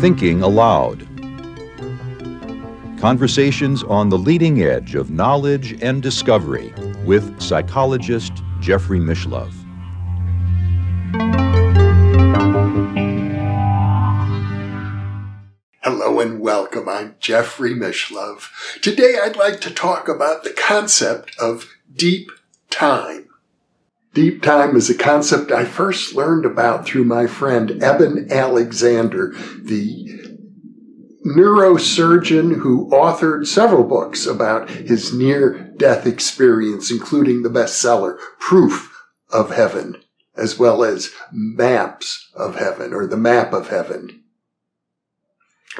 Thinking Aloud. Conversations on the leading edge of knowledge and discovery with psychologist Jeffrey Mishlove. Hello and welcome. I'm Jeffrey Mishlove. Today I'd like to talk about the concept of deep time. Deep time is a concept I first learned about through my friend Eben Alexander, the neurosurgeon who authored several books about his near death experience, including the bestseller Proof of Heaven, as well as Maps of Heaven or The Map of Heaven.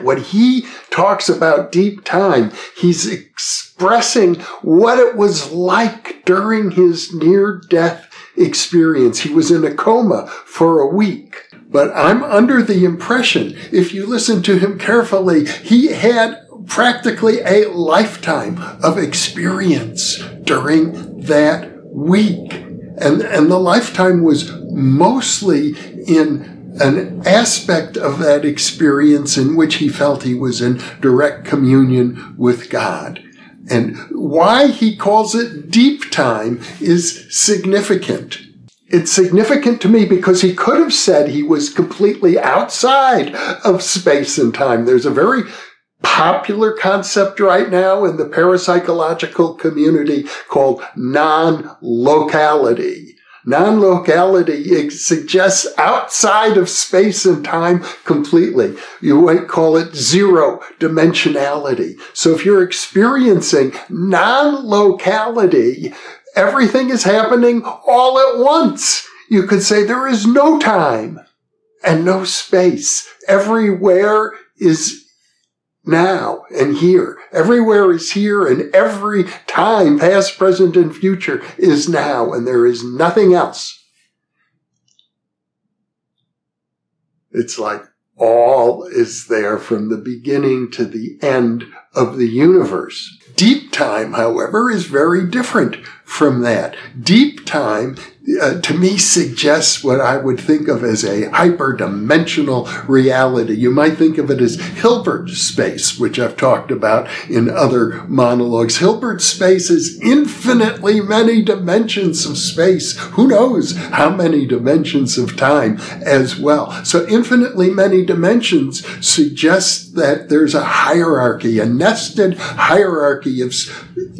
When he talks about deep time, he's expressing what it was like during his near death experience. He was in a coma for a week. But I'm under the impression, if you listen to him carefully, he had practically a lifetime of experience during that week. And, and the lifetime was mostly in an aspect of that experience in which he felt he was in direct communion with God. And why he calls it deep time is significant. It's significant to me because he could have said he was completely outside of space and time. There's a very popular concept right now in the parapsychological community called non-locality. Non-locality suggests outside of space and time completely. You might call it zero dimensionality. So if you're experiencing non-locality, everything is happening all at once. You could say there is no time and no space. Everywhere is now and here. Everywhere is here and every time, past, present, and future is now and there is nothing else. It's like all is there from the beginning to the end of the universe. Deep time, however, is very different from that. Deep time uh, to me suggests what I would think of as a hyperdimensional reality. You might think of it as Hilbert space, which I've talked about in other monologues. Hilbert space is infinitely many dimensions of space. Who knows how many dimensions of time as well. So infinitely many dimensions suggests that there's a hierarchy, a nested hierarchy of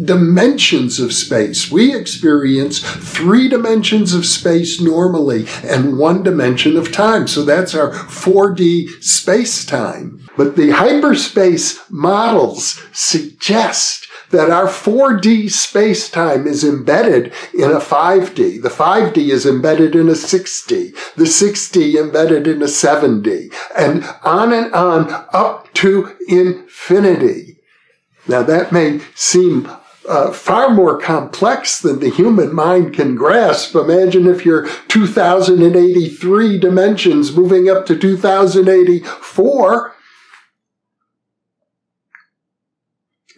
dimensions of space. We experience three dimensions of space normally and one dimension of time. So that's our 4D space time. But the hyperspace models suggest that our 4D space time is embedded in a 5D. The 5D is embedded in a 6D. The 6D embedded in a 7D. And on and on up to infinity. Now that may seem uh, far more complex than the human mind can grasp. Imagine if you're 2083 dimensions moving up to 2084.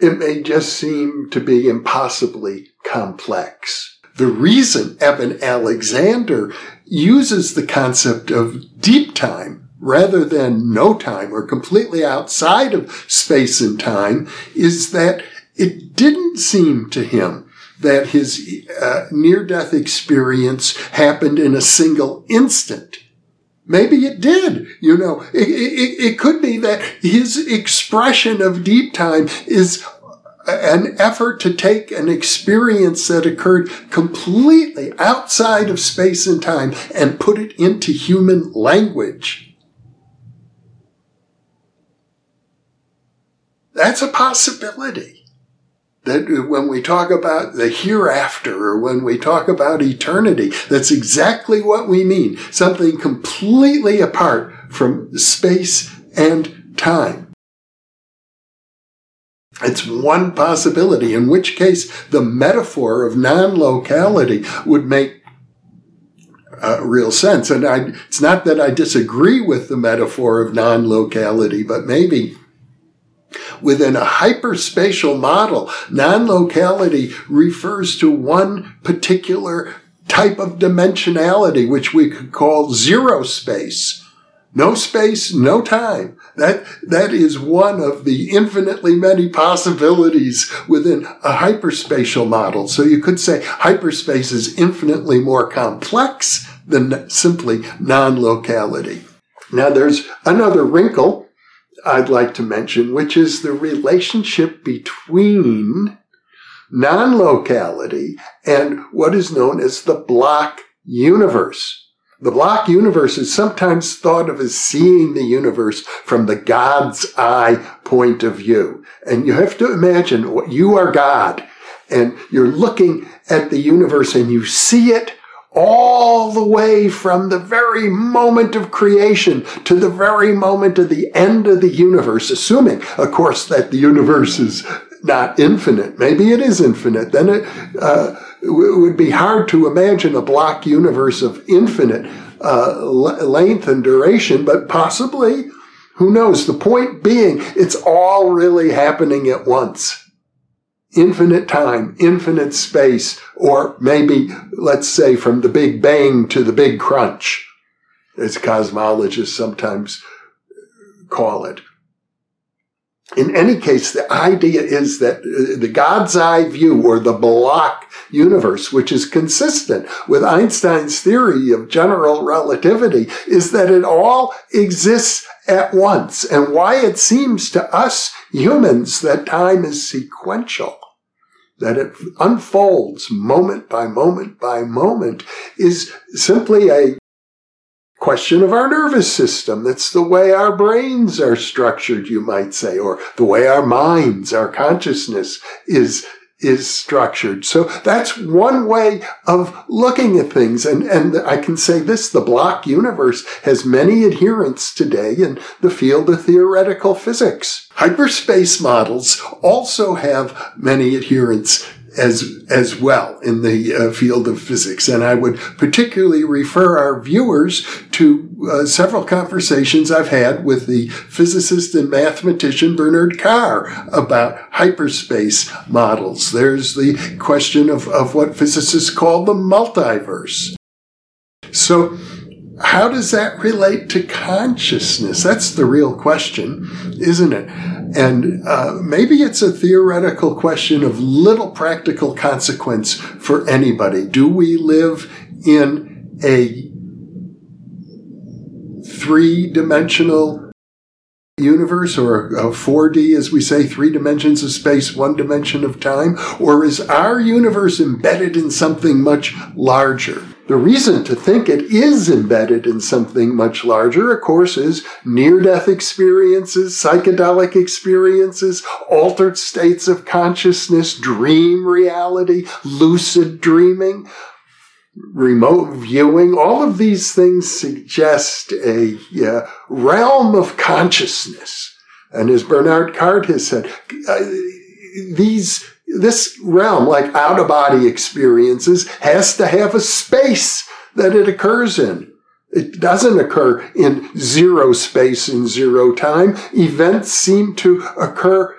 It may just seem to be impossibly complex. The reason Eben Alexander uses the concept of deep time rather than no time or completely outside of space and time is that it didn't seem to him that his uh, near death experience happened in a single instant. Maybe it did, you know. It, it, it could be that his expression of deep time is an effort to take an experience that occurred completely outside of space and time and put it into human language. That's a possibility that when we talk about the hereafter or when we talk about eternity, that's exactly what we mean. Something completely apart from space and time. It's one possibility, in which case the metaphor of non-locality would make uh, real sense. And I, it's not that I disagree with the metaphor of non-locality, but maybe Within a hyperspatial model, non-locality refers to one particular type of dimensionality, which we could call zero space. No space, no time. That, that is one of the infinitely many possibilities within a hyperspatial model. So you could say hyperspace is infinitely more complex than simply non-locality. Now there's another wrinkle I'd like to mention, which is the relationship between non-locality and what is known as the block universe. The block universe is sometimes thought of as seeing the universe from the God's eye point of view. And you have to imagine you are God and you're looking at the universe and you see it all the way from the very moment of creation to the very moment of the end of the universe, assuming, of course, that the universe is not infinite. Maybe it is infinite. Then it, uh, would be hard to imagine a block universe of infinite uh, length and duration, but possibly, who knows? The point being, it's all really happening at once infinite time, infinite space, or maybe, let's say, from the Big Bang to the Big Crunch, as cosmologists sometimes call it. In any case, the idea is that uh, the God's eye view or the block universe, which is consistent with Einstein's theory of general relativity, is that it all exists at once. And why it seems to us humans that time is sequential, that it unfolds moment by moment by moment, is simply a question of our nervous system. That's the way our brains are structured, you might say, or the way our minds, our consciousness is is structured. So that's one way of looking at things. And, and I can say this, the block universe has many adherents today in the field of theoretical physics. Hyperspace models also have many adherents as as well in the uh, field of physics. And I would particularly refer our viewers to uh, several conversations I've had with the physicist and mathematician Bernard Carr about hyperspace models. There's the question of, of what physicists call the multiverse. So how does that relate to consciousness? That's the real question, isn't it? And uh, maybe it's a theoretical question of little practical consequence for anybody. Do we live in a three dimensional universe or a 4D, as we say, three dimensions of space, one dimension of time? Or is our universe embedded in something much larger? The reason to think it is embedded in something much larger, of course, is near death experiences, psychedelic experiences, altered states of consciousness, dream reality, lucid dreaming, remote viewing. All of these things suggest a uh, realm of consciousness. And as Bernard Carr has said, uh, these this realm, like out of body experiences, has to have a space that it occurs in. It doesn't occur in zero space and zero time. Events seem to occur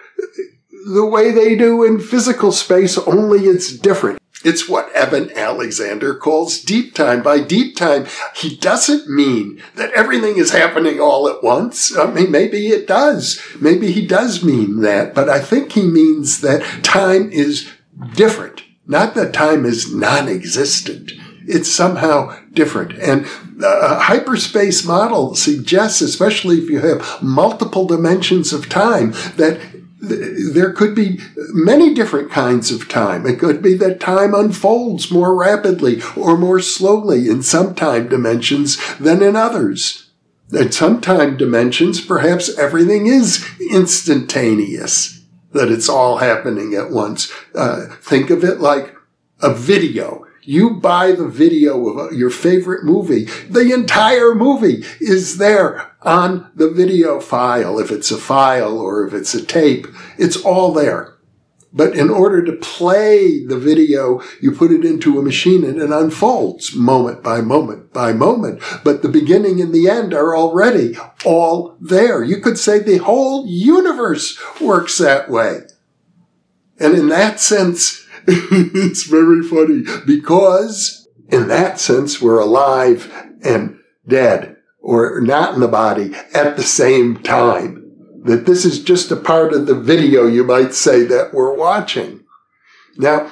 the way they do in physical space, only it's different. It's what Eben Alexander calls deep time. By deep time, he doesn't mean that everything is happening all at once. I mean, maybe it does. Maybe he does mean that, but I think he means that time is different. Not that time is non-existent. It's somehow different. And uh, a hyperspace model suggests, especially if you have multiple dimensions of time, that there could be many different kinds of time. It could be that time unfolds more rapidly or more slowly in some time dimensions than in others. At some time dimensions, perhaps everything is instantaneous, that it's all happening at once. Uh, think of it like a video. You buy the video of uh, your favorite movie. The entire movie is there on the video file. If it's a file or if it's a tape, it's all there. But in order to play the video, you put it into a machine and it unfolds moment by moment by moment. But the beginning and the end are already all there. You could say the whole universe works that way. And in that sense, it's very funny because in that sense, we're alive and dead or not in the body at the same time. That this is just a part of the video, you might say, that we're watching. Now,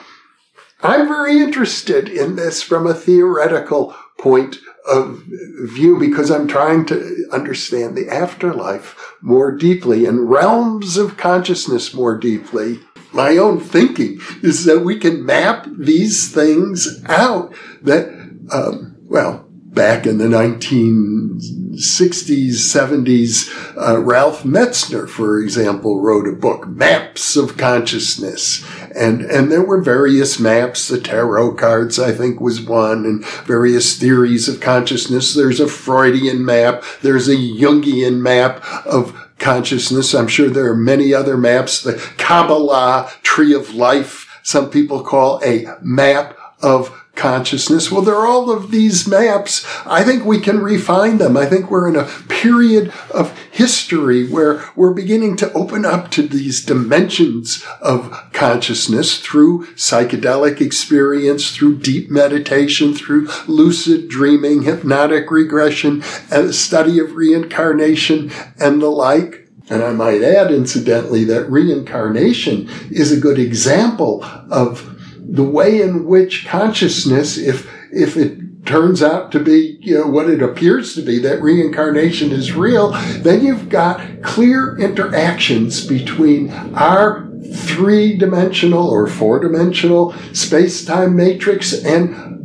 I'm very interested in this from a theoretical point of view because I'm trying to understand the afterlife more deeply and realms of consciousness more deeply. My own thinking is that we can map these things out that, um, well, back in the 1960s, 70s, uh, Ralph Metzner, for example, wrote a book, Maps of Consciousness. And, and there were various maps. The tarot cards, I think, was one, and various theories of consciousness. There's a Freudian map. There's a Jungian map of consciousness. I'm sure there are many other maps. The Kabbalah tree of life, some people call a map of consciousness. Well, there are all of these maps. I think we can refine them. I think we're in a period of history where we're beginning to open up to these dimensions of consciousness through psychedelic experience, through deep meditation, through lucid dreaming, hypnotic regression, and study of reincarnation and the like. And I might add, incidentally, that reincarnation is a good example of the way in which consciousness, if, if it turns out to be you know, what it appears to be, that reincarnation is real, then you've got clear interactions between our three dimensional or four dimensional space time matrix and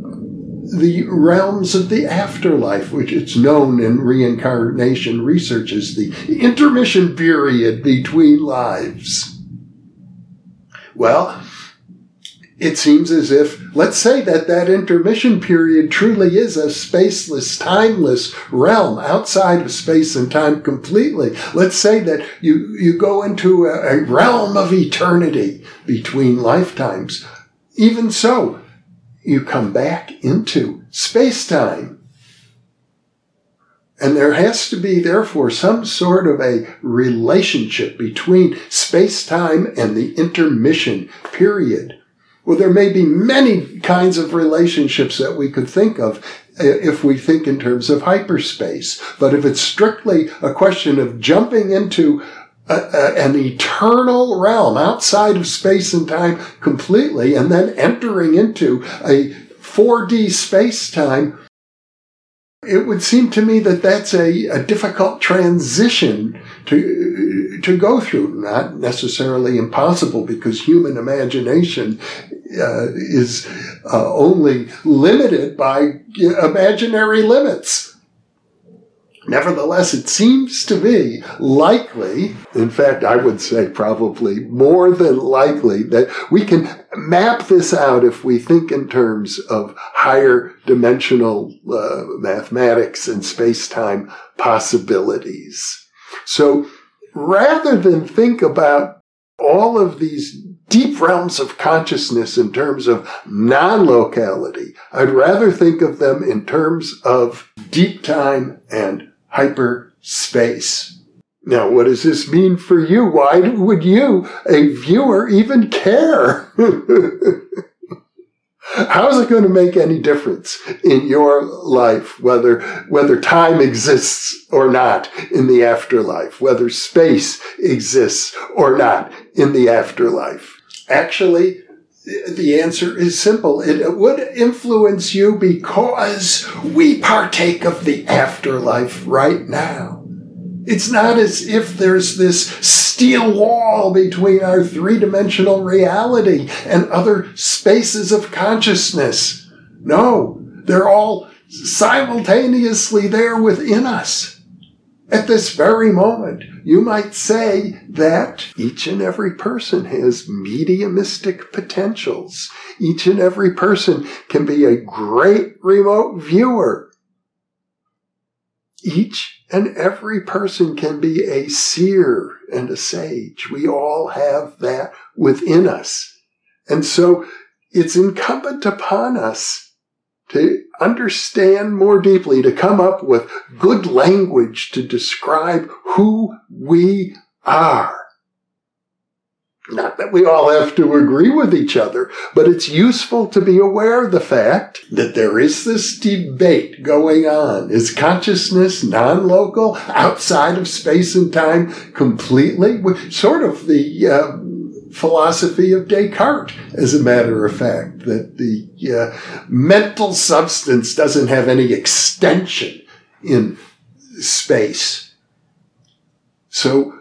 the realms of the afterlife, which it's known in reincarnation research as the intermission period between lives. Well, it seems as if, let's say that that intermission period truly is a spaceless, timeless realm outside of space and time completely. Let's say that you, you go into a, a realm of eternity between lifetimes. Even so, you come back into space time. And there has to be, therefore, some sort of a relationship between space time and the intermission period well, there may be many kinds of relationships that we could think of eh, if we think in terms of hyperspace. But if it's strictly a question of jumping into a, a, an eternal realm outside of space and time completely and then entering into a 4D space time, it would seem to me that that's a, a difficult transition to to go through. Not necessarily impossible because human imagination uh, is uh, only limited by imaginary limits. Nevertheless, it seems to be likely, in fact, I would say probably more than likely, that we can map this out if we think in terms of higher dimensional uh, mathematics and space time possibilities. So rather than think about all of these deep realms of consciousness in terms of non-locality. I'd rather think of them in terms of deep time and hyperspace. Now, what does this mean for you? Why would you, a viewer, even care? How is it going to make any difference in your life, whether, whether time exists or not in the afterlife, whether space exists or not in the afterlife? Actually, the answer is simple. It would influence you because we partake of the afterlife right now. It's not as if there's this steel wall between our three dimensional reality and other spaces of consciousness. No, they're all simultaneously there within us. At this very moment, you might say that each and every person has mediumistic potentials. Each and every person can be a great remote viewer. Each and every person can be a seer and a sage. We all have that within us. And so it's incumbent upon us to understand more deeply, to come up with good language to describe who we are. Not that we all have to agree with each other, but it's useful to be aware of the fact that there is this debate going on. Is consciousness non-local, outside of space and time completely? Sort of the uh, philosophy of Descartes, as a matter of fact, that the uh, mental substance doesn't have any extension in space. So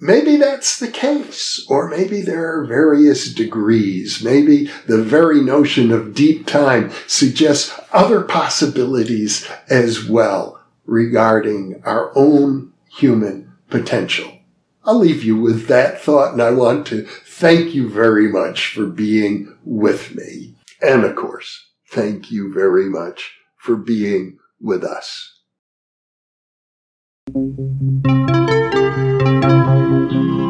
Maybe that's the case, or maybe there are various degrees. Maybe the very notion of deep time suggests other possibilities as well regarding our own human potential. I'll leave you with that thought, and I want to thank you very much for being with me. And of course, thank you very much for being with us. Thank you.